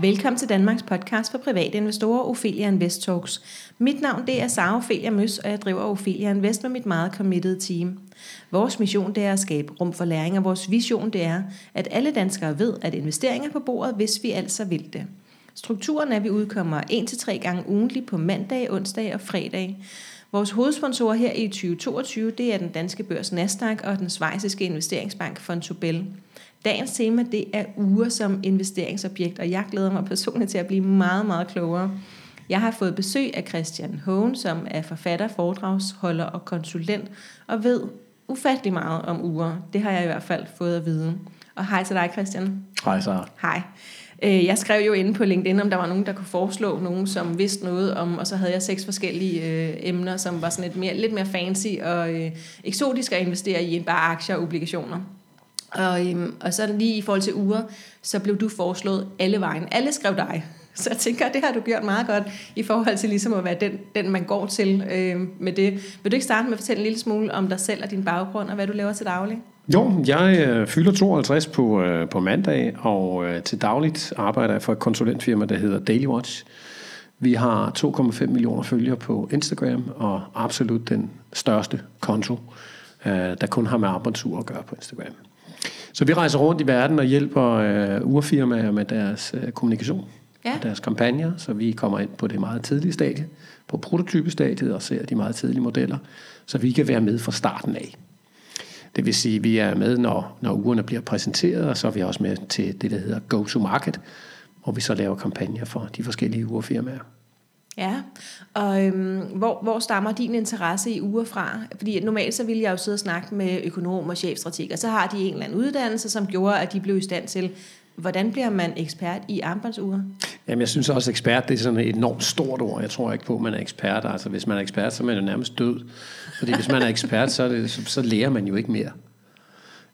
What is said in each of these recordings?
Velkommen til Danmarks podcast for private investorer, Ophelia Invest Talks. Mit navn det er Sara Ophelia Møs, og jeg driver Ophelia Invest med mit meget committed team. Vores mission det er at skabe rum for læring, og vores vision det er, at alle danskere ved, at investeringer er på bordet, hvis vi altså vil det. Strukturen er, at vi udkommer 1-3 gange ugentligt på mandag, onsdag og fredag. Vores hovedsponsorer her i 2022 det er den danske børs Nasdaq og den svejsiske investeringsbank Fontobel. Dagens tema det er uger som investeringsobjekt, og jeg glæder mig personligt til at blive meget, meget klogere. Jeg har fået besøg af Christian Hågen, som er forfatter, foredragsholder og konsulent, og ved ufattelig meget om uger. Det har jeg i hvert fald fået at vide. Og hej til dig, Christian. Hej, Sara. Hej. Øh, jeg skrev jo inde på LinkedIn, om der var nogen, der kunne foreslå nogen, som vidste noget om, og så havde jeg seks forskellige øh, emner, som var sådan lidt mere, lidt mere fancy og øh, eksotisk at investere i, end bare aktier og obligationer. Og, øhm, og så lige i forhold til uger, så blev du foreslået alle vejen. Alle skrev dig. Så jeg tænker, at det har du gjort meget godt i forhold til ligesom at være den, den man går til øh, med det. Vil du ikke starte med at fortælle en lille smule om dig selv og din baggrund, og hvad du laver til daglig? Jo, jeg øh, fylder 52 på, øh, på mandag, og øh, til dagligt arbejder jeg for et konsulentfirma, der hedder Daily Watch. Vi har 2,5 millioner følgere på Instagram, og absolut den største konto, øh, der kun har med arbejdsur at gøre på Instagram. Så vi rejser rundt i verden og hjælper øh, urfirmaer med deres øh, kommunikation ja. og deres kampagner, så vi kommer ind på det meget tidlige stadie, på prototypestadiet og ser de meget tidlige modeller, så vi kan være med fra starten af. Det vil sige, at vi er med, når, når ugerne bliver præsenteret, og så er vi også med til det, der hedder go-to-market, hvor vi så laver kampagner for de forskellige urfirmaer. Ja, og øhm, hvor, hvor stammer din interesse i uger fra? Fordi normalt så ville jeg jo sidde og snakke med økonomer og chefstrateger, så har de en eller anden uddannelse, som gjorde, at de blev i stand til Hvordan bliver man ekspert i armbåndsure? Jamen, jeg synes også, at ekspert det er sådan et enormt stort ord. Jeg tror ikke på, at man er ekspert. Altså, hvis man er ekspert, så er man jo nærmest død. Fordi hvis man er ekspert, så, det, så, så lærer man jo ikke mere.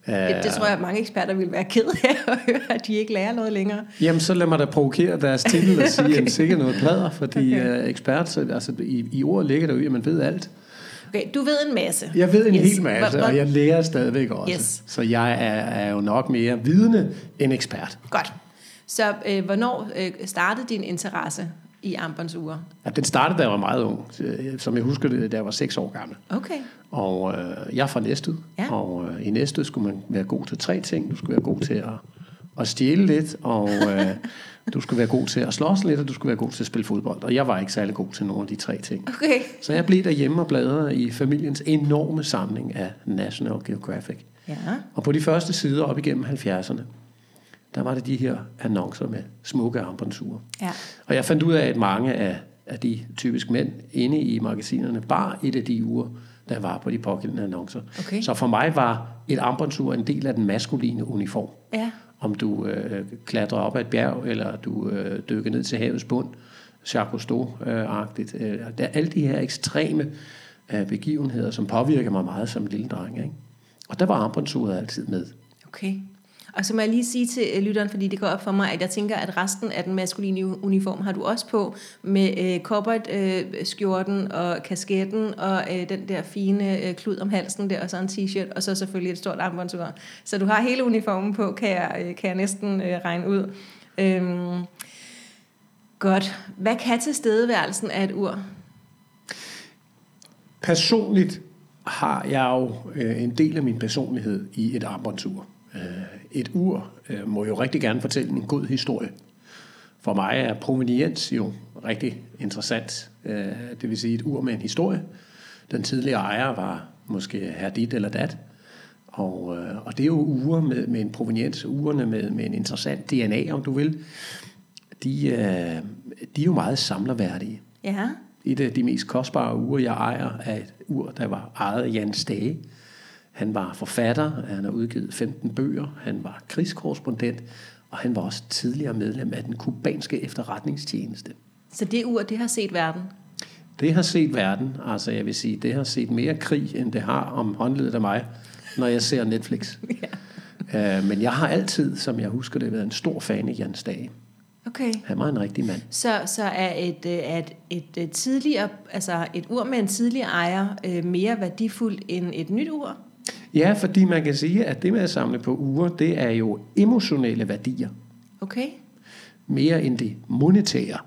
Det, det tror jeg, at mange eksperter vil være ked af at høre, at de ikke lærer noget længere. Jamen, så lad mig da provokere deres titel og sige, okay. at sikkert noget plader, fordi okay. uh, ekspert, altså, i, i ordet ligger der jo, at man ved alt. Okay, du ved en masse. Jeg ved en yes. hel masse, og jeg lærer stadigvæk også. Yes. Så jeg er, er jo nok mere vidende end ekspert. Godt. Så øh, hvornår øh, startede din interesse i armbåndsure? Ja, den startede, da jeg var meget ung. Som jeg husker det, da jeg var 6 år gammel. Okay. Og øh, jeg er fra Næstved, ja. og øh, i Næstved skulle man være god til tre ting. Du skulle være god til at, at stjæle lidt, og øh, du skulle være god til at slås lidt, og du skulle være god til at spille fodbold. Og jeg var ikke særlig god til nogle af de tre ting. Okay. Så jeg blev derhjemme og bladrede i familiens enorme samling af National Geographic. Ja. Og på de første sider op igennem 70'erne, der var det de her annoncer med smukke armbåndsure. Ja. Og jeg fandt ud af, at mange af, af de typisk mænd inde i magasinerne bar et af de ure, der var på de pågældende annoncer. Okay. Så for mig var et armbåndsur en del af den maskuline uniform. Ja. Om du øh, klatrer op ad et bjerg, eller du øh, dykker ned til havets bund, Jacques Cousteau-agtigt. Øh, der er alle de her ekstreme øh, begivenheder, som påvirker mig meget som lille dreng. Ikke? Og der var armbåndsuret altid med. Okay. Og så må jeg lige sige til øh, lytteren, fordi det går op for mig, at jeg tænker, at resten af den maskuline uniform har du også på, med øh, kobbert-skjorten øh, og kasketten og øh, den der fine øh, klud om halsen der, og så en t-shirt, og så selvfølgelig et stort armbåndsur. Så du har hele uniformen på, kan jeg, øh, kan jeg næsten øh, regne ud. Øhm, godt. Hvad kan tilstedeværelsen af et ur? Personligt har jeg jo øh, en del af min personlighed i et armbåndsur. Øh, et ur øh, må jo rigtig gerne fortælle en god historie. For mig er proveniens jo rigtig interessant. Øh, det vil sige et ur med en historie. Den tidligere ejer var måske her dit eller dat. Og, og det er jo uger med, med en proveniens, ugerne med, med en interessant DNA, om du vil. De, de er jo meget samlerværdige. Ja. Et af de mest kostbare uger, jeg ejer, er et ur, der var ejet af Jan Stage han var forfatter, han har udgivet 15 bøger, han var krigskorrespondent, og han var også tidligere medlem af den kubanske efterretningstjeneste. Så det ur, det har set verden? Det har set verden. Altså jeg vil sige, det har set mere krig, end det har om håndledet af mig, når jeg ser Netflix. ja. uh, men jeg har altid, som jeg husker det, været en stor fan af Jan Stage. Okay. Han var en rigtig mand. Så, så er et, øh, et, et, et tidligere, altså et ur med en tidligere ejer øh, mere værdifuldt end et nyt ur? Ja, fordi man kan sige, at det med at samle på uger, det er jo emotionelle værdier, Okay. mere end det monetære.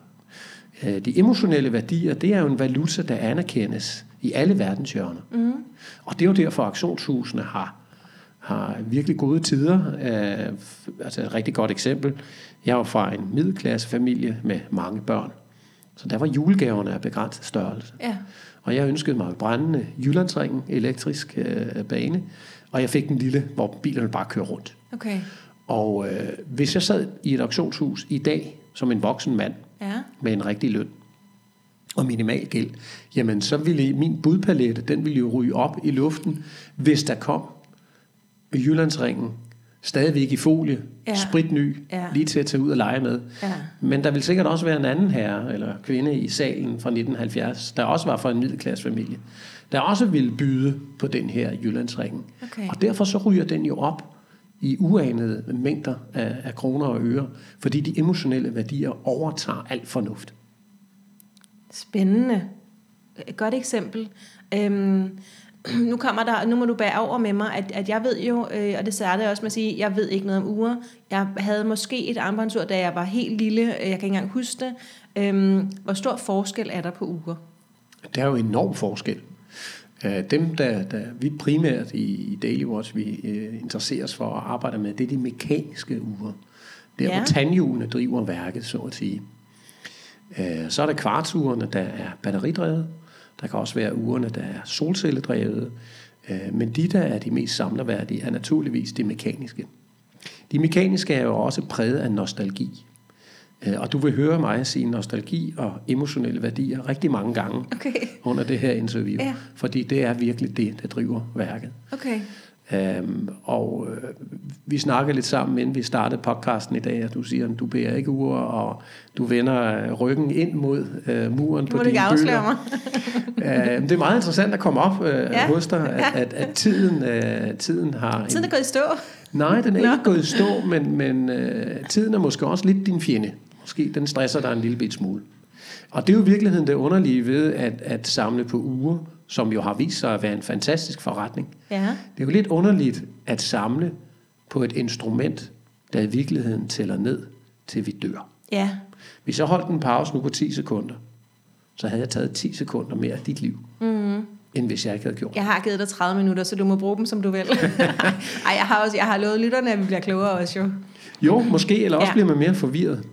Øh, De emotionelle værdier, det er jo en valuta, der anerkendes i alle verdenshjørner. Mm. Og det er jo derfor, at auktionshusene har, har virkelig gode tider. Øh, Altså et rigtig godt eksempel. Jeg var fra en middelklassefamilie med mange børn. Så der var julegaverne af begrænset størrelse. Ja. Og jeg ønskede mig brændende Jyllandsringen, elektrisk øh, bane. Og jeg fik den lille, hvor bilerne bare kører rundt. Okay. Og øh, hvis jeg sad i et auktionshus i dag, som en voksen mand, Ja. med en rigtig løn og minimal gæld, jamen så ville min budpalette, den ville jo ryge op i luften, hvis der kom Jyllandsringen, stadigvæk i folie, Ja. spritny, Ja. ja. lige til at tage ud og lege med. Ja. Men der vil sikkert også være en anden herre eller kvinde i salen fra 1970, der også var fra en middelklassefamilie, der også ville byde på den her Jyllandsringen. Okay. Og derfor så ryger den jo op i uanede mængder af, af kroner og øre, fordi de emotionelle værdier overtager alt fornuft. Spændende. Et godt eksempel. Øhm, nu kommer der, nu må du bære over med mig, at, at jeg ved jo, øh, og det startede jeg også med at sige, jeg ved ikke noget om uger. Jeg havde måske et armbåndsur, da jeg var helt lille. Øh, Jeg kan ikke engang huske det. Øhm, hvor stor forskel er der på uger? Der er jo enorm forskel. Øh, Dem, der, der vi primært i, i Daily Watch, vi øh, interesserer os for at arbejde med, det er de mekaniske uger. Der, Ja. hvor tandhjulene driver værket, så at sige. Øh, Så er der kvartsugerne, der er batteridrevet. Der kan også være ugerne, der er solcelledrevet. Øh, Men de, der er de mest samlerværdige, er naturligvis de mekaniske. De mekaniske er jo også præget af nostalgi. Øh, Og du vil høre mig sige nostalgi og emotionelle værdier rigtig mange gange Okay. under det her interview. Ja. Fordi det er virkelig det, der driver værket. Okay. Øhm, og øh, vi snakkede lidt sammen, inden vi startede podcasten i dag, og du siger, at du bærer ikke ure, og du vender øh, ryggen ind mod øh, muren på dine ikke afsløre mig. Øh, det er meget interessant at komme op øh, Ja. hos dig, at, at, at tiden, øh, tiden har... Tiden er gået i stå. Nej, den er Nå. ikke gået i stå, men, men øh, tiden er måske også lidt din fjende. Måske den stresser dig en lille bit smule. Og det er jo i virkeligheden det underlige ved at, at samle på uger, som jo har vist sig at være en fantastisk forretning. Ja. Det er jo lidt underligt at samle på et instrument, der i virkeligheden tæller ned, til vi dør. Ja. Hvis jeg holdt en pause nu på 10 sekunder, så havde jeg taget 10 sekunder mere af dit liv, mm. end hvis jeg ikke havde gjort. Jeg har givet dig 30 minutter, så du må bruge dem, som du vil. Ej, jeg har, også, jeg har lovet lytterne, at vi bliver klogere også jo. Jo, måske, eller også ja. bliver man mere forvirret.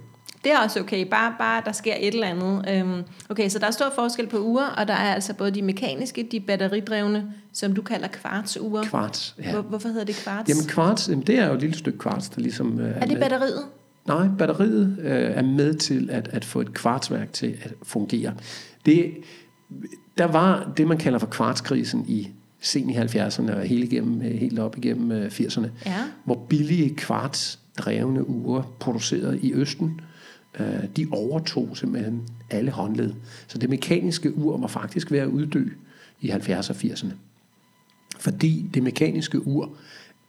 Det er også okay, bare, bare der sker et eller andet. Øhm, okay, så der er stor forskel på uger, og der er altså både de mekaniske, de batteridrevne, som du kalder kvartsure. Kvarts. Ja. Hvor, hvorfor hedder det kvarts? Jamen kvarts, jamen, det er jo et lille stykke kvarts, der ligesom øh, er det batteriet? Nej, batteriet øh, er med til at, at få et kvartsværk til at fungere. Det, der var det, man kalder for kvartskrisen i sen i 70'erne og hele igennem, øh, helt op igennem øh, 80'erne, Ja. hvor billige kvartsdrevne ure produceret i Østen, øh, de overtog simpelthen alle håndled. Så det mekaniske ur var faktisk ved at uddø i 70'erne og 80'erne. Fordi det mekaniske ur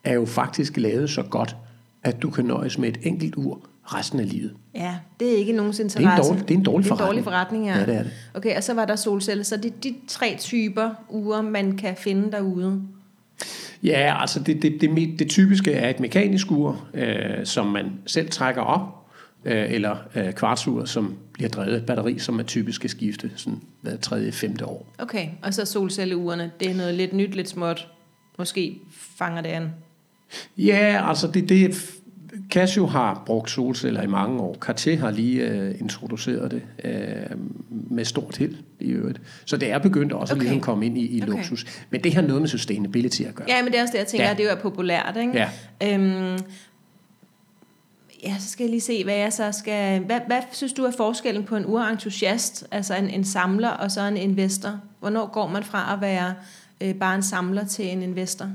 er jo faktisk lavet så godt, at du kan nøjes med et enkelt ur resten af livet. Ja, det er ikke nogens Det er en interesse. dårlig, det er en dårlig det er en dårlig forretning. forretning, ja. Ja, det er det. Okay, og så var der solceller. Så det er de tre typer uger, man kan finde derude. Ja, altså det, det, det, det typiske er et mekanisk ur, øh, som man selv trækker op, øh, eller øh, kvartsur, som bliver drevet af et batteri, som er typisk skal skifte sådan hver tredje, femte år. Okay, og så solcelleurene. Det er noget lidt nyt, lidt småt. Måske fanger det an. Ja, altså det, det et- Casio har brugt solceller i mange år. Cartier har lige øh, introduceret det øh, med stort held i øvrigt. Så det er begyndt også Okay. at ligesom komme ind i, i Okay. luksus. Men det har noget med sustainability at gøre. Ja, men det er også det, jeg tænker, ja. Det jo er populært, ikke? Ja. Øhm, ja, så skal jeg lige se, hvad jeg så skal... Hvad, hvad synes du er forskellen på en urentusiast, altså en, en samler, og så en investor? Hvornår går man fra at være øh, bare en samler til en investor?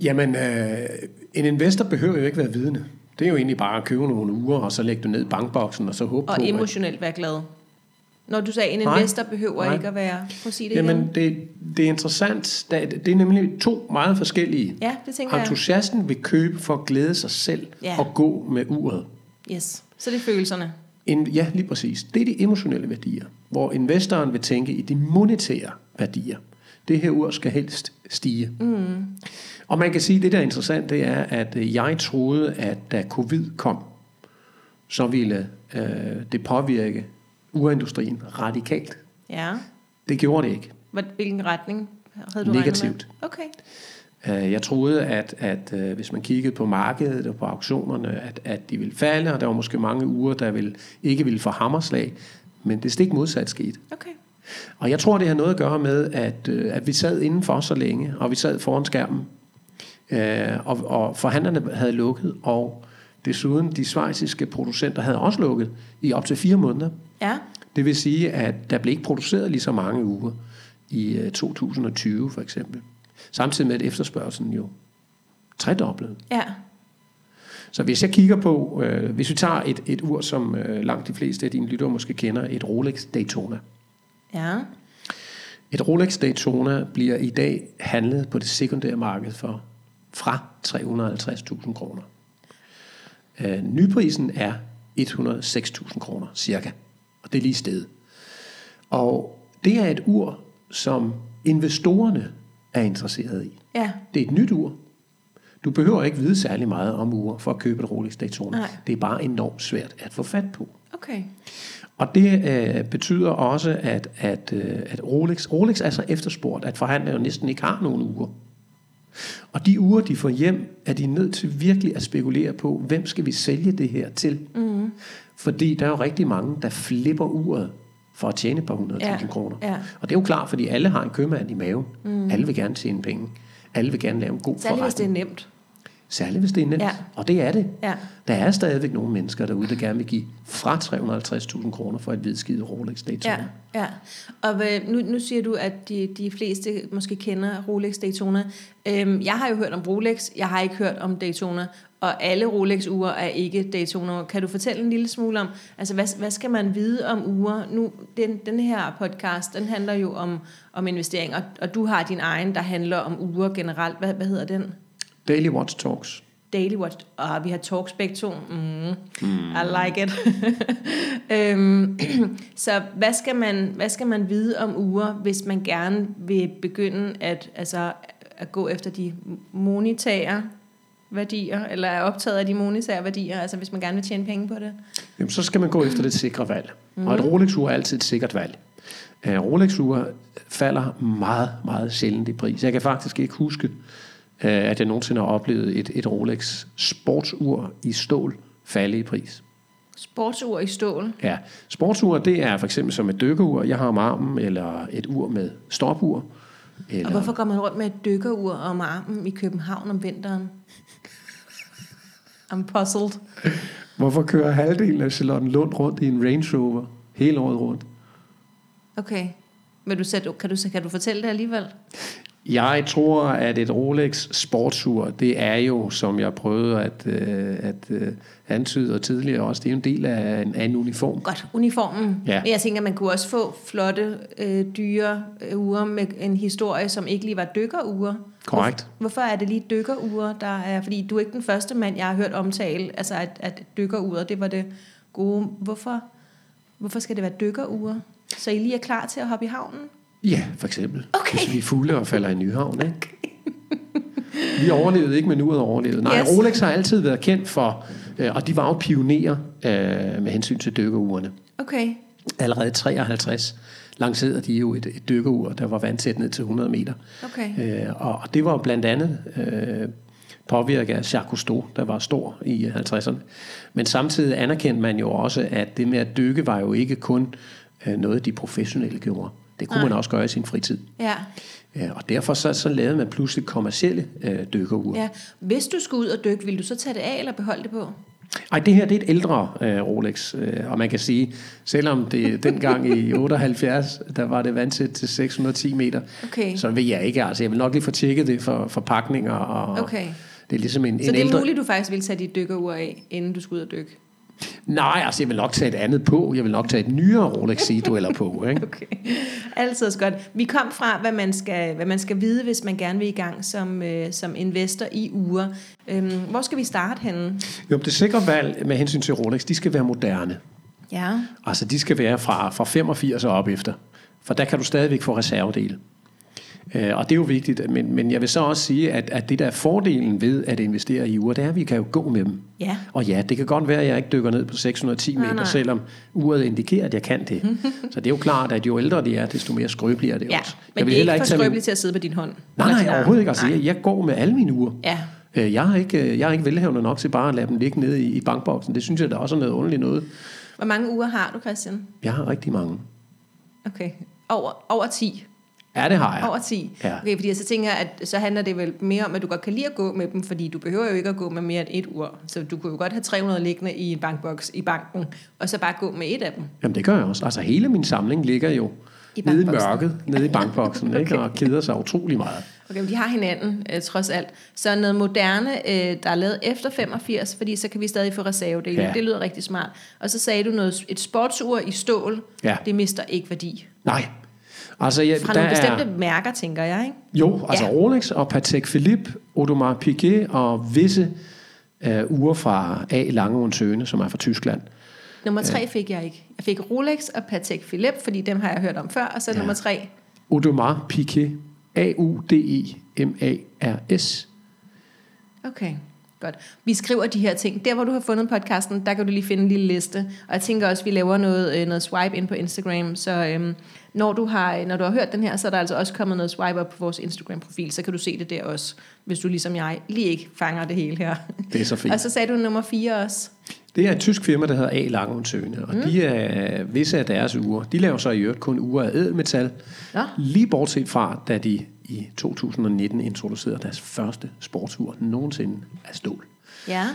Jamen, øh, en investor behøver jo ikke være vidende. Det er jo egentlig bare at købe nogle uger, og så lægge det ned i bankboksen, og så håbe Og på, at emotionelt være glad. Når du sagde, en Nej. investor behøver Nej. ikke at være... Prøv at sige det igen. Jamen, det, det er interessant. Det det er nemlig to meget forskellige. Ja, det tænker jeg. Entusiasten vil købe for at glæde sig selv Ja. og gå med uret. Yes. Så det er følelserne. En, ja, lige præcis. Det er de emotionelle værdier, hvor investoren vil tænke i de monetære værdier. Det her ur skal helst stige. Mm. Og man kan sige, at det der er interessant, det er, at øh, jeg troede, at da covid kom, så ville øh, det påvirke urindustrien radikalt. Ja. Det gjorde det ikke. Hvilken retning havde du Negativt. Okay. Øh, Jeg troede, at, at øh, hvis man kiggede på markedet og på auktionerne, at, at de ville falde, og der var måske mange uger, der ville, ikke ville få hammerslag, men det stik modsat skete. Okay. Og jeg tror, det har noget at gøre med, at, øh, at vi sad indenfor så længe, og vi sad foran skærmen, øh, og, og forhandlerne havde lukket, og desuden de svejsiske producenter havde også lukket i op til fire måneder. Ja. Det vil sige, at der blev ikke produceret lige så mange uger i øh, 2020 for eksempel. Samtidig med, at efterspørgselen jo tredoblet. Ja. Så hvis jeg kigger på, øh, hvis vi tager et, et ur, som øh, langt de fleste af dine lyttere måske kender, et Rolex Daytona. Ja. Et Rolex Daytona bliver i dag handlet på det sekundære marked for fra 350.000 kroner. Øh, nyprisen er 106.000 kroner cirka, og det er lige stedet. Og det er et ur, som investorerne er interesseret i. Ja. Det er et nyt ur. Du behøver ikke vide særlig meget om ure for at købe et Rolex Daytona. Nej. Det er bare enormt svært at få fat på. Okay. Og det øh, betyder også, at, at, øh, at Rolex, Rolex er så efterspurgt, at forhandlere jo næsten ikke har nogen uger. Og de uger, de får hjem, er de nødt til virkelig at spekulere på, hvem skal vi sælge det her til? Mm. Fordi der er jo rigtig mange, der flipper uret for at tjene et par hundrede Ja, tusind kroner. ja. Og det er jo klart, fordi alle har en købmand i maven. Mm. Alle vil gerne tjene penge. Alle vil gerne lave en god Særligt hvis det er forretning. nemt. Særligt hvis det er nemt. Ja. Og det er det. Ja. Der er stadigvæk nogle mennesker derude, der gerne vil give fra 350.000 kroner for et hvidskidet Rolex Daytona. Ja, ja. Og hvad, nu, nu siger du, at de, de fleste måske kender Rolex Daytona. Øhm, jeg har jo hørt om Rolex, jeg har ikke hørt om Daytona, og alle Rolex-ure er ikke Daytona. Kan du fortælle en lille smule om, altså hvad, hvad skal man vide om ure? Nu, den, den her podcast, den handler jo om, om investering, og, og du har din egen, der handler om ure generelt. Hvad, hvad hedder den? Daily Watch Talks. Daily Watch. Og vi har talks begge to. Mm, I like it. øhm, så hvad skal, man, hvad skal man vide om uger, hvis man gerne vil begynde at, altså, at gå efter de monetære værdier, eller er optaget af de monetære værdier, altså hvis man gerne vil tjene penge på det? Jamen, så skal man gå efter det sikre valg. Mm. Og et Rolex-ur er altid et sikkert valg. Uh, Rolex-ure falder meget, meget sjældent i pris. Jeg kan faktisk ikke huske, at jeg nogensinde har oplevet et, et Rolex sportsur i stål falde i pris. Sportsur i stål. Ja, sportsur, det er for eksempel som et dykkerur, jeg har om armen, eller et ur med stopur. Eller, Og hvorfor går man rundt med et dykkerur om armen i København om vinteren? I'm puzzled. hvorfor kører halvdelen af Charlotte Lund rundt i en Range Rover hele året rundt? Okay. Men du kan, du, kan du fortælle det alligevel? Jeg tror, at et Rolex sportsur, det er jo, som jeg prøvede at, øh, at øh, antyde tidligere også, det er jo en del af en, af en uniform. Godt, uniformen. Ja. Men jeg tænker, man kunne også få flotte, øh, dyre øh, uger med en historie, som ikke lige var dykkerure. Korrekt. Hvor, hvorfor er det lige dykkerure, der er... Fordi du er ikke den første mand, jeg har hørt omtale, altså at, at dykkeruret, det var det gode. Hvorfor, hvorfor skal det være dykkerure? Så I lige er klar til at hoppe i havnen? Ja, for eksempel. Okay. Hvis vi er fulde og falder i Nyhavn. Ikke? Vi overlevede ikke, men nu er overlevet. Nej, Yes. Rolex har altid været kendt for, øh, og de var jo pionerer øh, med hensyn til dykkerurene. Okay. Allerede i 53 lancerede de jo et, et dykkerur, der var vandsæt ned til 100 meter. Okay. Øh, og det var blandt andet øh, påvirket af Jacques Cousteau, der var stor i 50'erne. Men samtidig anerkendte man jo også, at det med at dykke var jo ikke kun øh, noget, de professionelle gjorde. Det kunne Nej. man også gøre i sin fritid. Ja. Ja, og derfor så, så lavede man pludselig kommercielle øh, dykkerure. Ja. Hvis du skulle ud og dykke, ville du så tage det af eller beholde det på? Ej, det her det er et ældre øh, Rolex, øh, og man kan sige, selvom det dengang i 78, der var det vandsæt til 610 meter, Okay. så vil jeg ikke, altså jeg vil nok lige få tjekket det for, for pakninger, og Okay. det er ligesom en, Så en det er ældre... muligt, du faktisk ville tage dit dykkerur af, inden du skulle ud og dykke? Nej, altså jeg vil nok tage et andet på. Jeg vil nok tage et nyere Rolex Sea-dueller på. Ikke? Okay. Altid også godt. Vi kom fra, hvad man skal, hvad man skal vide, hvis man gerne vil i gang som, øh, som investor i uger. Øhm, hvor skal vi starte henne? Jo, det sikre valg med hensyn til Rolex, de skal være moderne. Ja. Altså de skal være fra, fra 85 og op efter. For der kan du stadigvæk få reservedele. Øh, og det er jo vigtigt, men, men jeg vil så også sige, at, at det der er fordelen ved at investere i uger, det er, at vi kan jo gå med dem. Ja. Og ja, det kan godt være, at jeg ikke dykker ned på 610 Nej, meter, nej. selvom uret indikerer, at jeg kan det. så det er jo klart, at jo ældre de er, desto mere skrøbelige er det Ja, også. men jeg det er ikke for tage min- til at sidde på din hånd. Nej, nej, overhovedet ikke. Altså, jeg, jeg går med alle mine uger. Ja. Øh, Jeg er ikke, øh, jeg er ikke velhavende nok til bare at lade dem ligge nede i, i bankboksen. Det synes jeg da også er noget underligt noget. Hvor mange uger har du, Christian? Jeg har rigtig mange. Okay. Over, over 10. Ja, det har jeg. Over 10. Ja. Okay, fordi så tænker jeg, at så handler det vel mere om, at du godt kan lide at gå med dem, fordi du behøver jo ikke at gå med mere end et ur. Så du kunne jo godt have 300 liggende i en bankboks i banken, og så bare gå med et af dem. Jamen det gør jeg også. Altså hele min samling ligger jo I nede i mørket, nede i bankboksen, okay. ikke? og keder sig utrolig meget. Okay, men de har hinanden, øh, trods alt. Så noget moderne, øh, der er lavet efter 85, fordi så kan vi stadig få reservedele. Ja. Det lyder rigtig smart. Og så sagde du noget, et sportsur i stål, Ja. det mister ikke værdi. Nej. Altså, ja, Fra der nogle bestemte er, mærker, tænker jeg, ikke? jo, altså Ja. Rolex og Patek Philippe, Audemars Piguet og visse øh, uger fra A. Lange Søne, som er fra Tyskland. Nummer tre fik jeg ikke. Jeg fik Rolex og Patek Philippe, fordi dem har jeg hørt om før. Og så ja. nummer tre. Audemars Piguet, A-U-D-E-M-A-R-S. Okay, godt. Vi skriver de her ting. Der, hvor du har fundet podcasten, der kan du lige finde en lille liste. Og jeg tænker også, at vi laver noget, øh, noget swipe ind på Instagram. Så øhm, når, du har, når du har hørt den her, så er der altså også kommet noget swipe op på vores Instagram-profil. Så kan du se det der også, hvis du ligesom jeg lige ikke fanger det hele her. Det er så fint. Og så sagde du nummer fire også. Det er et tysk firma, der hedder A. Lange Søne, og mm. de er visse af deres uger. De laver så i øvrigt kun uger af ædelmetal. Nå. Lige bortset fra, da de i 2019 introducerede deres første sportsur nogensinde af stål. Ja.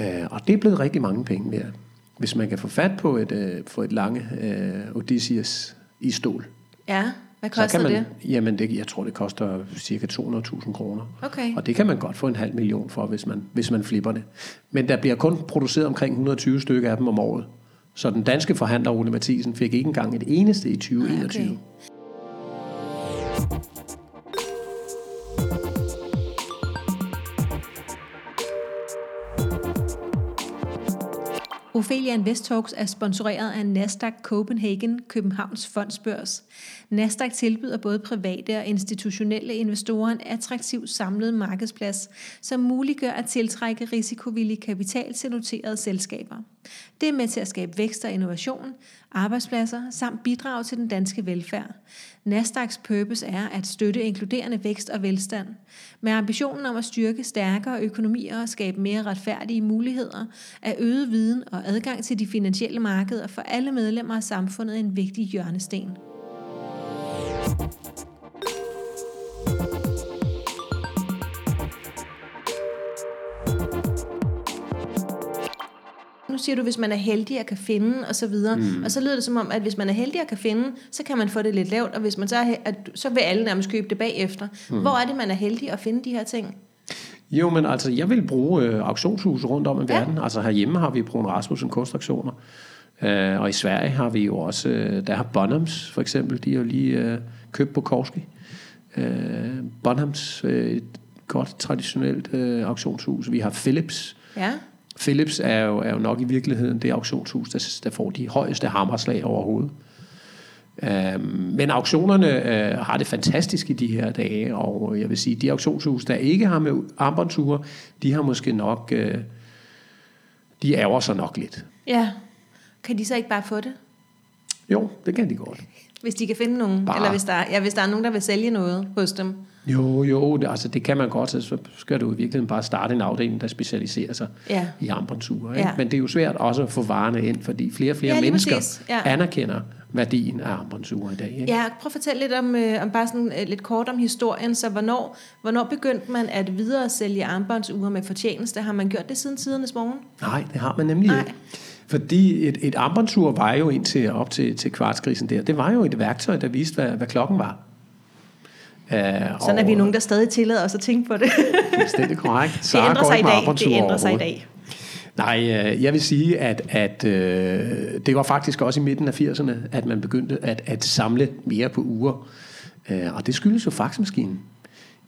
Øh, og det er blevet rigtig mange penge værd. Hvis man kan få fat på et, øh, på et lange øh, Odysseus i stål. Ja, hvad koster man, det? Jamen, det, jeg tror, det koster cirka 200.000 kroner. Okay. Og det kan man godt få en halv million for, hvis man, hvis man flipper det. Men der bliver kun produceret omkring 120 stykker af dem om året. Så den danske forhandler, Ole Mathisen, fik ikke engang et eneste i 2021. Okay. Ophelia Invest Talks er sponsoreret af Nasdaq Copenhagen, Københavns Fondsbørs. Nasdaq tilbyder både private og institutionelle investorer en attraktiv samlet markedsplads, som muliggør at tiltrække risikovillig kapital til noterede selskaber. Det er med til at skabe vækst og innovation, arbejdspladser samt bidrage til den danske velfærd. Nasdaqs purpose er at støtte inkluderende vækst og velstand. Med ambitionen om at styrke stærkere økonomier og skabe mere retfærdige muligheder, er øget viden og adgang til de finansielle markeder for alle medlemmer af samfundet en vigtig hjørnesten. Nu siger du, hvis man er heldig og kan finde og så videre. Mm. Og så lyder det som om, at hvis man er heldig og kan finde, så kan man få det lidt lavt. Og hvis man så er, at, så vil alle nærmest købe det bagefter. Mm. Hvor er det, man er heldig at finde de her ting? Jo, men altså, jeg vil bruge øh, auktionshuse rundt om i Ja. verden. Altså herhjemme har vi Brun Rasmussen kunstaktioner. Øh, og i Sverige har vi jo også, øh, der har Bonhams for eksempel, de har lige øh, købt på Korski. Øh, Bonhams, øh, et godt traditionelt øh, auktionshus. Vi har Philips. Ja, Philips er jo, er jo nok i virkeligheden det auktionshus, der, der får de højeste hammerslag overhovedet. Øhm, men auktionerne øh, har det fantastisk i de her dage, og jeg vil sige, de auktionshus, der ikke har med armbåndsure, de har måske nok, øh, de ærger sig nok lidt. ja. Kan de så ikke bare få det? Jo, det kan de godt. Hvis de kan finde nogen, Bare. eller hvis der, er- ja, hvis der er nogen, der vil sælge noget hos dem. Jo, jo, det, altså det kan man godt, så skal du i virkeligheden bare starte en afdeling, der specialiserer sig Ja. i armbåndsure. Ja. Men det er jo svært også at få varerne ind, fordi flere og flere Ja, mennesker præcis. Ja. anerkender værdien af armbåndsure i dag. Ikke? Ja, prøv at fortælle lidt om, øh, om bare sådan øh, lidt kort om historien. Så hvornår, hvornår begyndte man at videre sælge armbåndsure med fortjeneste? Har man gjort det siden tidernes morgen? Nej, det har man nemlig Nej. ikke. Fordi et, et armbåndsur var jo indtil op til, til kvartskrisen der, det var jo et værktøj, der viste, hvad, hvad klokken var. Uh, Sådan er vi nogen, der stadig tillader os at tænke på det. Fuldstændig korrekt. det Sara ændrer går sig i dag. Det ændrer sig i overhovedet. Nej, øh, jeg vil sige, at, at øh, det var faktisk også i midten af 80'erne, at man begyndte at, at samle mere på uger. Øh, og det skyldes jo faxmaskinen.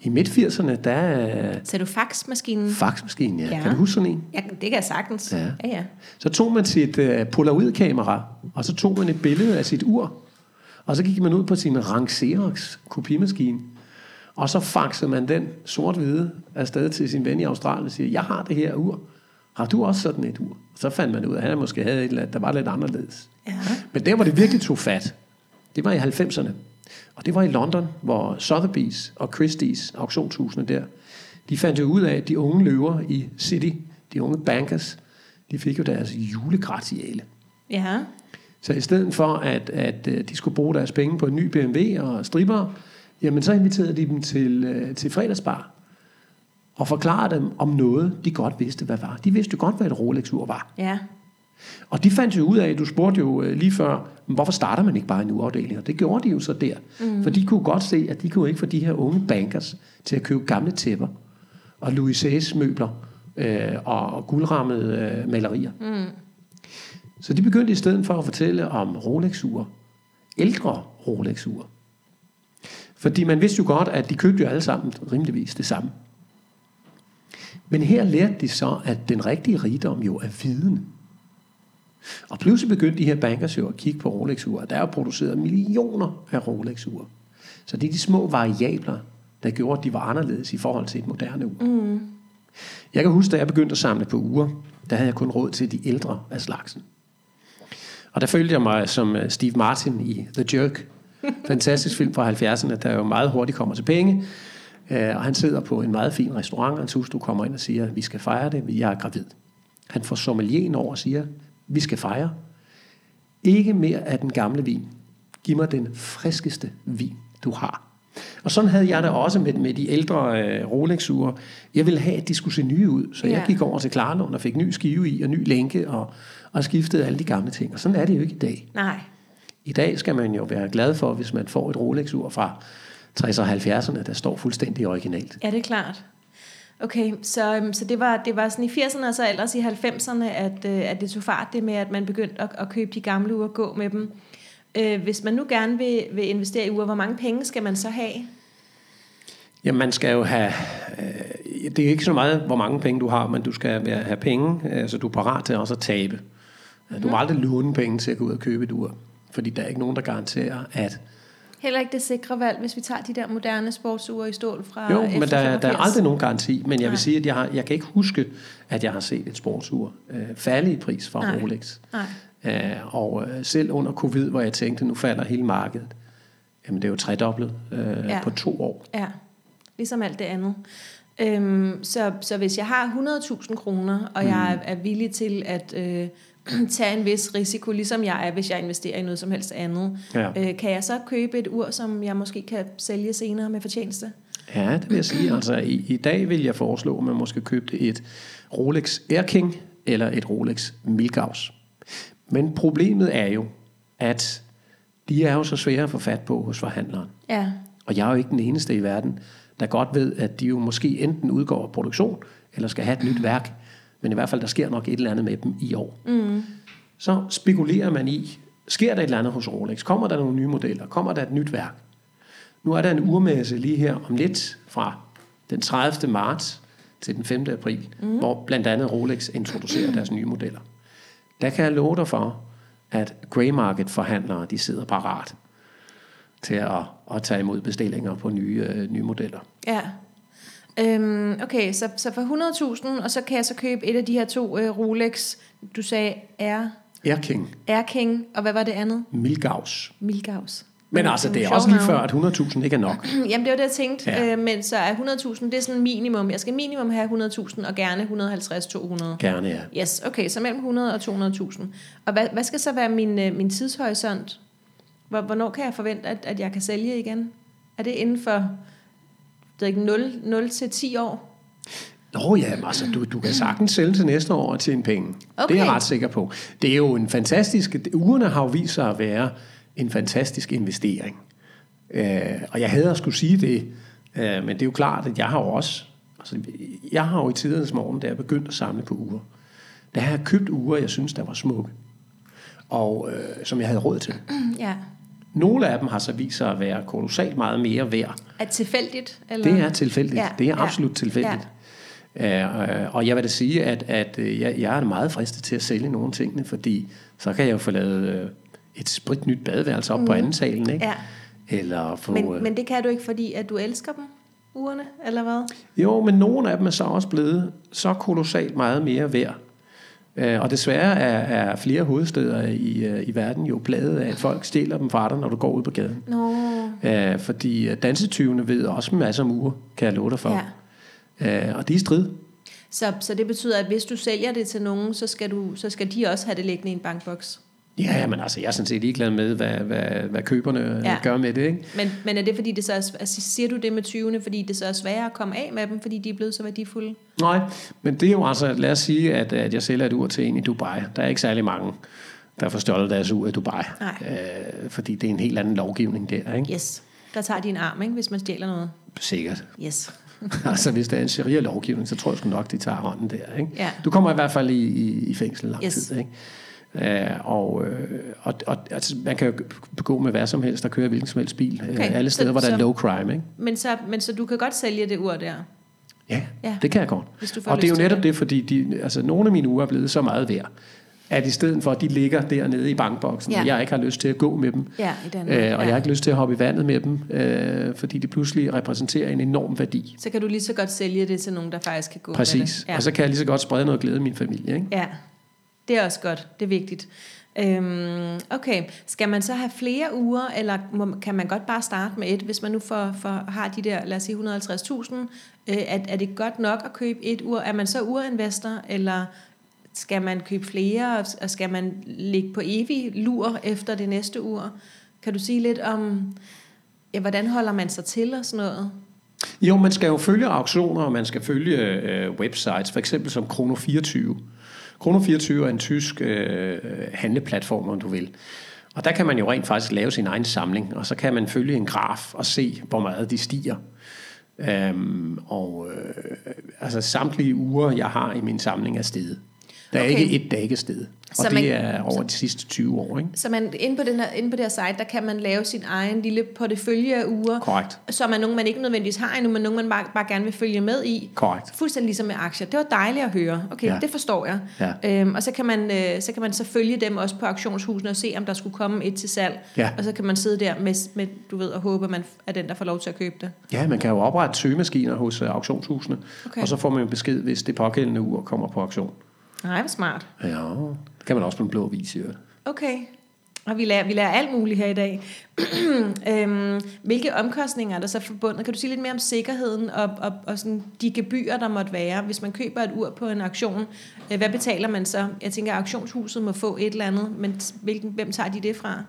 I midt-80'erne, der... Så du faxmaskinen? Faxmaskinen, ja. ja. Kan du huske sådan en? Ja, det kan jeg sagtens. Ja. ja, ja. Så tog man sit uh, polaroid-kamera, og så tog man et billede af sit ur, og så gik man ud på sin Rang Xerox kopimaskine, og så faxede man den sort-hvide afsted til sin ven i Australien og siger, jeg har det her ur. Har du også sådan et ur? Så fandt man ud af, at han måske havde et eller andet, der var lidt anderledes. Ja. Men der, hvor det virkelig tog fat, det var i 90'erne. Og det var i London, hvor Sotheby's og Christie's, auktionshusene der, de fandt jo ud af, at de unge løver i City, de unge bankers, de fik jo deres julegratiale. Ja. Så i stedet for, at, at øh, de skulle bruge deres penge på en ny BMW og striber, jamen så inviterede de dem til, øh, til fredagsbar og forklarede dem om noget, de godt vidste, hvad var. De vidste jo godt, hvad et Rolex-ur var. Ja. Og de fandt jo ud af, du spurgte jo øh, lige før, hvorfor starter man ikke bare en uafdeling? Og det gjorde de jo så der. Mm. For de kunne godt se, at de kunne ikke få de her unge bankers til at købe gamle tæpper og Louis møbler øh, og guldrammede øh, malerier. Mm. Så de begyndte i stedet for at fortælle om Rolex-ure. Ældre Rolex-ure. Fordi man vidste jo godt, at de købte jo alle sammen rimeligvis det samme. Men her lærte de så, at den rigtige rigdom jo er viden. Og pludselig begyndte de her bankers jo at kigge på Rolex-ure. Der er jo produceret millioner af Rolex-ure. Så det er de små variabler, der gjorde, at de var anderledes i forhold til et moderne ur. Mm. Jeg kan huske, da jeg begyndte at samle på ure, der havde jeg kun råd til de ældre af slagsen. Og der følte jeg mig som øh, Steve Martin i The Jerk. Fantastisk film fra 70'erne, der jo meget hurtigt kommer til penge. Øh, og han sidder på en meget fin restaurant, og hans hustru kommer ind og siger, vi skal fejre det, jeg er gravid. Han får sommelieren over og siger, vi skal fejre. Ikke mere af den gamle vin. Giv mig den friskeste vin, du har. Og sådan havde jeg det også med, med de ældre øh, Rolex-ure. Jeg ville have, at de skulle se nye ud, så ja. jeg gik over til Klarlund og fik ny skive i og ny lænke og, og skiftede alle de gamle ting. Og sådan er det jo ikke i dag. Nej. I dag skal man jo være glad for, hvis man får et Rolex-ur fra 60'erne og 70'erne, der står fuldstændig originalt. Ja, det er klart. Okay, så, øhm, så det, var, det var sådan i 80'erne og så ellers i 90'erne, at, øh, at det tog fart det med, at man begyndte at, at købe de gamle ure og gå med dem. Øh, hvis man nu gerne vil, vil investere i ure, hvor mange penge skal man så have? Jamen, man skal jo have... Øh, det er ikke så meget, hvor mange penge du har, men du skal være, have penge, så altså, du er parat til også at tabe. Mm. Du må aldrig låne penge til at gå ud og købe et ur, fordi der er ikke nogen, der garanterer, at Heller ikke det sikre valg, hvis vi tager de der moderne sportsure i stål fra Jo, men der, der er aldrig nogen garanti. Men jeg Nej. vil sige, at jeg, har, jeg kan ikke huske, at jeg har set et sportsur øh, falde i pris fra Nej. Rolex. Nej. Øh, og øh, selv under covid, hvor jeg tænkte, nu falder hele markedet, jamen det er jo tredoblet øh, ja. på to år. Ja, ligesom alt det andet. Øhm, så, så hvis jeg har 100.000 kroner, og mm. jeg er, er villig til at... Øh, tage en vis risiko, ligesom jeg er, hvis jeg investerer i noget som helst andet. Ja. Øh, kan jeg så købe et ur, som jeg måske kan sælge senere med fortjeneste? Ja, det vil jeg sige. Altså, i, I dag vil jeg foreslå, at man måske købte et Rolex Air King eller et Rolex Milgauss. Men problemet er jo, at de er jo så svære at få fat på hos forhandleren. Ja. Og jeg er jo ikke den eneste i verden, der godt ved, at de jo måske enten udgår af produktion, eller skal have et nyt værk, men i hvert fald, der sker nok et eller andet med dem i år. Mm. Så spekulerer man i, sker der et eller andet hos Rolex? Kommer der nogle nye modeller? Kommer der et nyt værk? Nu er der en urmesse lige her om lidt fra den 30. marts til den 5. april, mm. hvor blandt andet Rolex introducerer deres nye modeller. Der kan jeg love dig for, at grey market forhandlere, de sidder parat til at, at tage imod bestillinger på nye, øh, nye modeller. Ja. Øhm, okay, så, så for 100.000, og så kan jeg så købe et af de her to øh, Rolex, du sagde Air... Air King. Air King, og hvad var det andet? Milgauss. Milgauss. Men altså, det er også lige før, at 100.000 ikke er nok. Jamen, det var det, jeg tænkte. Ja. Øh, men så er 100.000, det er sådan minimum. Jeg skal minimum have 100.000, og gerne 150-200. Gerne, ja. Yes, okay, så mellem 100 og 200.000. Og hvad, hvad skal så være min, øh, min tidshorisont? Hvornår kan jeg forvente, at, at jeg kan sælge igen? Er det inden for det er ikke 0, 0 til 10 år? Nå ja, altså du, du kan sagtens sælge til næste år og tjene penge. Okay. Det er jeg ret sikker på. Det er jo en fantastisk... Ugerne har jo vist sig at være en fantastisk investering. Øh, og jeg havde at skulle sige det, øh, men det er jo klart, at jeg har jo også... Altså, jeg har jo i tidernes morgen, da jeg begyndte at samle på uger, der har jeg købt ure, jeg synes, der var smukke. Og øh, som jeg havde råd til. Ja. Nogle af dem har så vist sig at være kolossalt meget mere værd. Er tilfældigt? Eller? Det er tilfældigt. Ja, Ja, det er ja, absolut tilfældigt. Ja. Øh, og jeg vil da sige, at, at øh, jeg, jeg er meget fristet til at sælge nogle tingene, fordi så kan jeg jo få lavet øh, et sprit nyt badeværelse op mm. på anden salen, ikke? Ja. Eller få... Men, øh, men det kan du ikke, fordi at du elsker dem, urene, eller hvad? Jo, men nogle af dem er så også blevet så kolossalt meget mere værd. Øh, Og desværre er, er flere hovedsteder i, øh, i verden jo pladet af, at folk stjæler dem fra dig, når du går ud på gaden. Nå, Øh, fordi øh, dansetyvene ved også en masse om uger, kan jeg love dig for. ja. Øh, og de er strid. Så, så det betyder, at hvis du sælger det til nogen, så skal, du, så skal de også have det liggende i en bankboks? Ja, men altså, jeg er sådan set ligeglad med, hvad, hvad, hvad køberne Ja. gør med det. Ikke? Men, men er det fordi, det så er, altså, siger du det med 20'erne, fordi det så er sværere at komme af med dem, fordi de er blevet så værdifulde? Nej, men det er jo altså, lad os sige, at, at jeg sælger et ur til en i Dubai. Der er ikke særlig mange, der får stjålet deres ur i Dubai. Nej. Øh, fordi det er en helt anden lovgivning der, ikke? Yes. Der tager de en arm, ikke, hvis man stjæler noget. Sikkert. Yes. altså, hvis der er en sharia-lovgivning, så tror jeg sgu nok, de tager hånden der. Ikke? Ja. Du kommer i hvert fald i, i, i fængsel lang Yes. tid. Ikke? Øh, og, øh, og, og altså, man kan jo begå med hvad som helst og køre hvilken som helst bil. Okay, Okay, alle steder, så- hvor der er så- low crime. Ikke? Men så, men så du kan godt sælge det ur der? Ja, Ja. det kan jeg godt. Og det er jo netop det. det, fordi de, altså, nogle af mine uger er blevet så meget værd, at i stedet for, at de ligger dernede i bankboksen, Ja. ja. jeg ikke har lyst til at gå med dem, Ja, i Danmark. øh, og ja. jeg har ikke lyst til at hoppe i vandet med dem, øh, fordi de pludselig repræsenterer en enorm værdi. Så kan du lige så godt sælge det til nogen, der faktisk kan gå med Præcis. det. Ja. Og så kan jeg lige så godt sprede noget glæde i min familie. Ikke? ja, det er også godt. Det er vigtigt. Øhm, okay, skal man så have flere uger, eller må, kan man godt bare starte med et, hvis man nu får, for, har de der, lad os sige 150.000, øh, er, er det godt nok at købe et ur? Er man så urinvestor, eller skal man købe flere, og- skal man ligge på evig lur efter det næste ur? Kan du sige lidt om, ja, hvordan holder man sig til og sådan noget? Jo, man skal jo følge auktioner, og man skal følge øh, websites, for eksempel som Chrono24. Krono24 er en tysk øh, handleplatform, om du vil. Og der kan man jo rent faktisk lave sin egen samling, og så kan man følge en graf og se, hvor meget de stiger. Øhm, og øh, altså samtlige uger, jeg har i min samling, er steget. Der er Okay. ikke et, der ikke er steget. Og Så det man- er over de sidste 20 år, ikke? Så man, inde, på den her, inde på det her site, der kan man lave sin egen lille portefølje af uger, Korrekt. som er nogen, man ikke nødvendigvis har endnu, men nogen, man bare, bare gerne vil følge med i. Korrekt. Fuldstændig ligesom med aktier. Det var dejligt at høre. Okay, ja. Det forstår jeg. Ja. Øhm, og så kan, man, øh, så kan man så følge dem også på auktionshusene og se, om der skulle komme et til salg. Ja. Og så kan man sidde der med, med du ved, og håbe, at man er den, der får lov til at købe det. Ja, man kan jo oprette søgemaskiner hos øh, auktionshusene, Okay. og så får man jo besked, hvis det pågældende ur kommer på auktion. Nej, hvor smart. Ja, det kan man også på en blå vis, i øvrigt. Okay. Og vi lærer, vi lærer alt muligt her i dag. øhm, hvilke omkostninger er der så forbundet? Kan du sige lidt mere om sikkerheden og, og, og sådan de gebyrer, der måtte være? Hvis man køber et ur på en auktion, øh, hvad betaler man så? Jeg tænker, at auktionshuset må få et eller andet, men hvilken, hvem tager de det fra?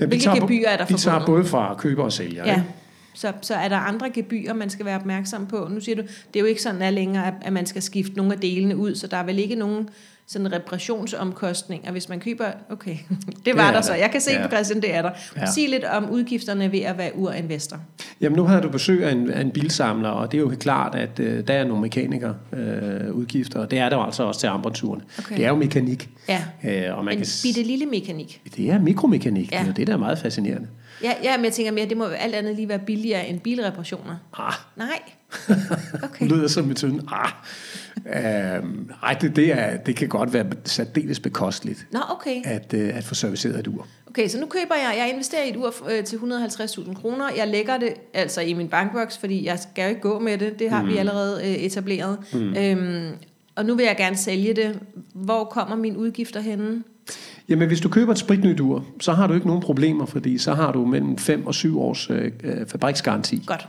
Ja, Hvilke tager, gebyrer er der De tager forbundet? både fra køber og sælger. Ja. ikke? Så, så er der andre gebyrer, man skal være opmærksom på. Nu siger du, det er jo ikke sådan at længere, at- at man skal skifte nogle af delene ud, så der er vel ikke nogen sådan reparationsomkostninger, hvis man køber... Okay, det var er der der. så. Jeg kan se Ja. på Christian, det er der. Ja. Sig lidt om udgifterne ved at være urinvestor. Jamen, nu havde du besøg af en, af en bilsamler, og det er jo helt klart, at øh, der er nogle mekaniker øh, udgifter, og det er der jo altså også til armbåndturene. Okay. Det er jo mekanik. Ja, Øh, og man en kan, bitte lille mekanik. det er mikromekanik. Ja. Det er det, der er meget fascinerende. Ja, ja, men jeg tænker mere, det må alt andet lige være billigere end bilreparationer. Ah, Nej. okay. Lyder som et tynde. Ah. Øhm, ej, det, det, er, det kan godt være særdeles bekosteligt, Nå, okay. at, øh, at få serviceret et ur. Okay, så nu køber jeg, jeg investerer i et ur øh, til 150.000 kroner. Jeg lægger det altså i min bankboks, fordi jeg skal jo ikke gå med det. Det har mm. vi allerede øh, etableret. Mm. Øhm, og nu vil jeg gerne sælge det. Hvor kommer mine udgifter henne? Jamen, hvis du køber et spritnyt ur, så har du ikke nogen problemer, fordi så har du mellem 5 og 7 års øh, øh, fabriksgaranti. Godt.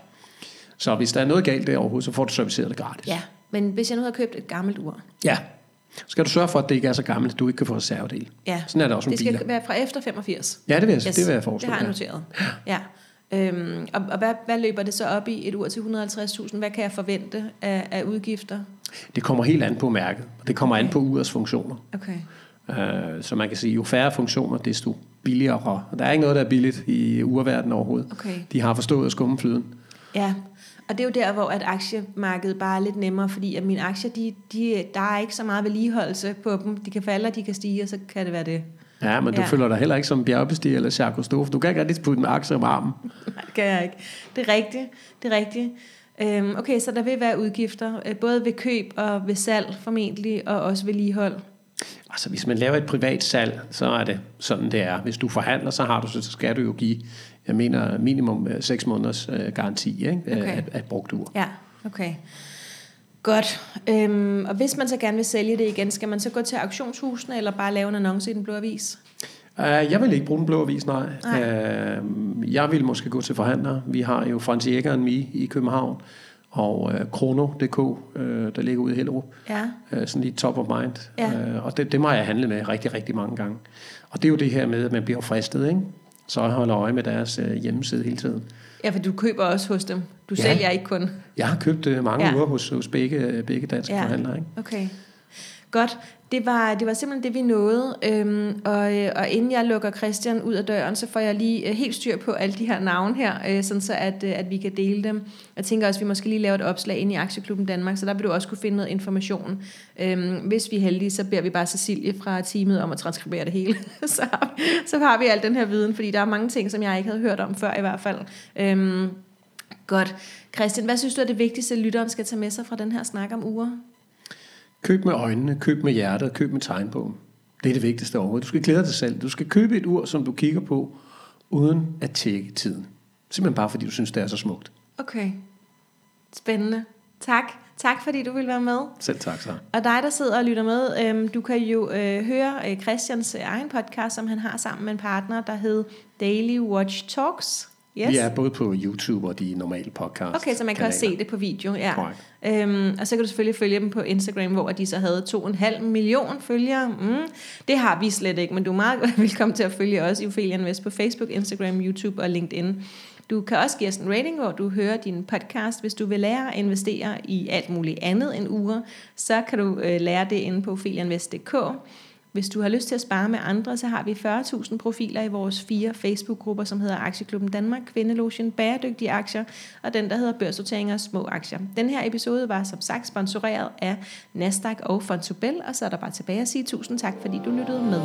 Så hvis der er noget galt der overhovedet, så får du serviceret det gratis. Ja, men hvis jeg nu havde købt et gammelt ur. ja. Skal du sørge for, at det ikke er så gammelt, at du ikke kan få reservedel. Ja. Sådan er det også med Det skal biler. være fra efter 85. Ja, det vil jeg, Yes, det vil jeg foreslå. Det har jeg ja. noteret. Ja. Øhm, og og hvad, hvad løber det så op i et ur til 150.000? Hvad kan jeg forvente af, af udgifter? Det kommer helt an på mærket, og det kommer an på urets funktioner. Okay. Uh, så man kan sige, jo færre funktioner, desto billigere. Og der er ikke noget, der er billigt i urverdenen overhovedet. Okay. De har forstået at skumme flyden. Ja, og det er jo der, hvor at aktiemarkedet bare er lidt nemmere, fordi at mine aktier, de, de, der er ikke så meget vedligeholdelse på dem. De kan falde, og de kan stige, og så kan det være det. Ja, men du Ja. føler dig heller ikke som bjergbestiger eller Jacques for Du kan ikke rigtig putte med aktier om armen. Nej, det kan jeg ikke. Det er rigtigt. Det er rigtigt. Øhm, okay, så der vil være udgifter, øh, både ved køb og ved salg formentlig, og også vedligehold. Altså, hvis man laver et privat salg, så er det sådan, det er. Hvis du forhandler, så har du så skal du jo give, jeg mener, minimum 6 måneders øh, garanti ikke? Okay. Af, af brugt ur. Ja, okay. Godt. Øhm, og hvis man så gerne vil sælge det igen, skal man så gå til auktionshusene, eller bare lave en annonce i den blå avis? Uh, jeg vil ikke bruge den blå avis, nej. Nej. Uh, jeg vil måske gå til forhandlere. Vi har jo Frans Jæger Me i København, og uh, Chrono.dk, uh, der ligger ude i Hellerup. Ja. Uh, sådan lige top of mind. Ja. Uh, og det, det må jeg handle med rigtig, rigtig mange gange. Og det er jo det her med, at man bliver fristet, ikke? Så jeg holder øje med deres uh, hjemmeside hele tiden. Ja, for du køber også hos dem. Du Ja. sælger ikke kun. Jeg har købt uh, mange Ja. uger hos, hos begge, begge danske ja. forhandlere, ikke? Okay. Godt. Det var, det var simpelthen det, vi nåede. Øhm, og, øh, og inden jeg lukker Christian ud af døren, så får jeg lige øh, helt styr på alle de her navne her, øh, sådan så at, øh, at vi kan dele dem. Jeg tænker også, at vi måske lige laver et opslag ind i Aktieklubben Danmark, så der vil du også kunne finde noget information. Øhm, hvis vi er heldige, så beder vi bare Cecilie fra teamet om at transkribere det hele. så, har så har vi al den her viden, fordi der er mange ting, som jeg ikke havde hørt om før i hvert fald. Øhm, godt. Christian, hvad synes du er det vigtigste, lytteren skal tage med sig fra den her snak om uger? Køb med øjnene, køb med hjertet, køb med tegnbogen. Det er det vigtigste overhovedet. Du skal glæde dig selv. Du skal købe et ur, som du kigger på, uden at tjekke tiden. Simpelthen bare fordi du synes, det er så smukt. Okay. Spændende. Tak. Tak fordi du vil være med. Selv tak, så. Og dig, der sidder og lytter med, øhm, du kan jo øh, høre øh, Christians øh, egen podcast, som han har sammen med en partner, der hed Daily Watch Talks. Yes. Vi er både på YouTube og de normale podcast Okay, så man kan også se det på video. Ja. Korrekt. Øhm, og så kan du selvfølgelig følge dem på Instagram, hvor de så havde 2,5 million følgere. Mm. Det har vi slet ikke, men du er meget velkommen til at følge os i Ophelia Invest på Facebook, Instagram, YouTube og LinkedIn. Du kan også give os en rating, hvor du hører din podcast. Hvis du vil lære at investere i alt muligt andet end uger, så kan du øh, lære det inde på opheliainvest.dk. Hvis du har lyst til at spare med andre, så har vi 40.000 profiler i vores fire Facebook-grupper, som hedder Aktieklubben Danmark, Kvindelotion, Bæredygtige Aktier og den, der hedder Børsnoteringer og Små Aktier. Den her episode var som sagt sponsoreret af Nasdaq og Fontobel, og så er der bare tilbage at sige tusind tak, fordi du lyttede med.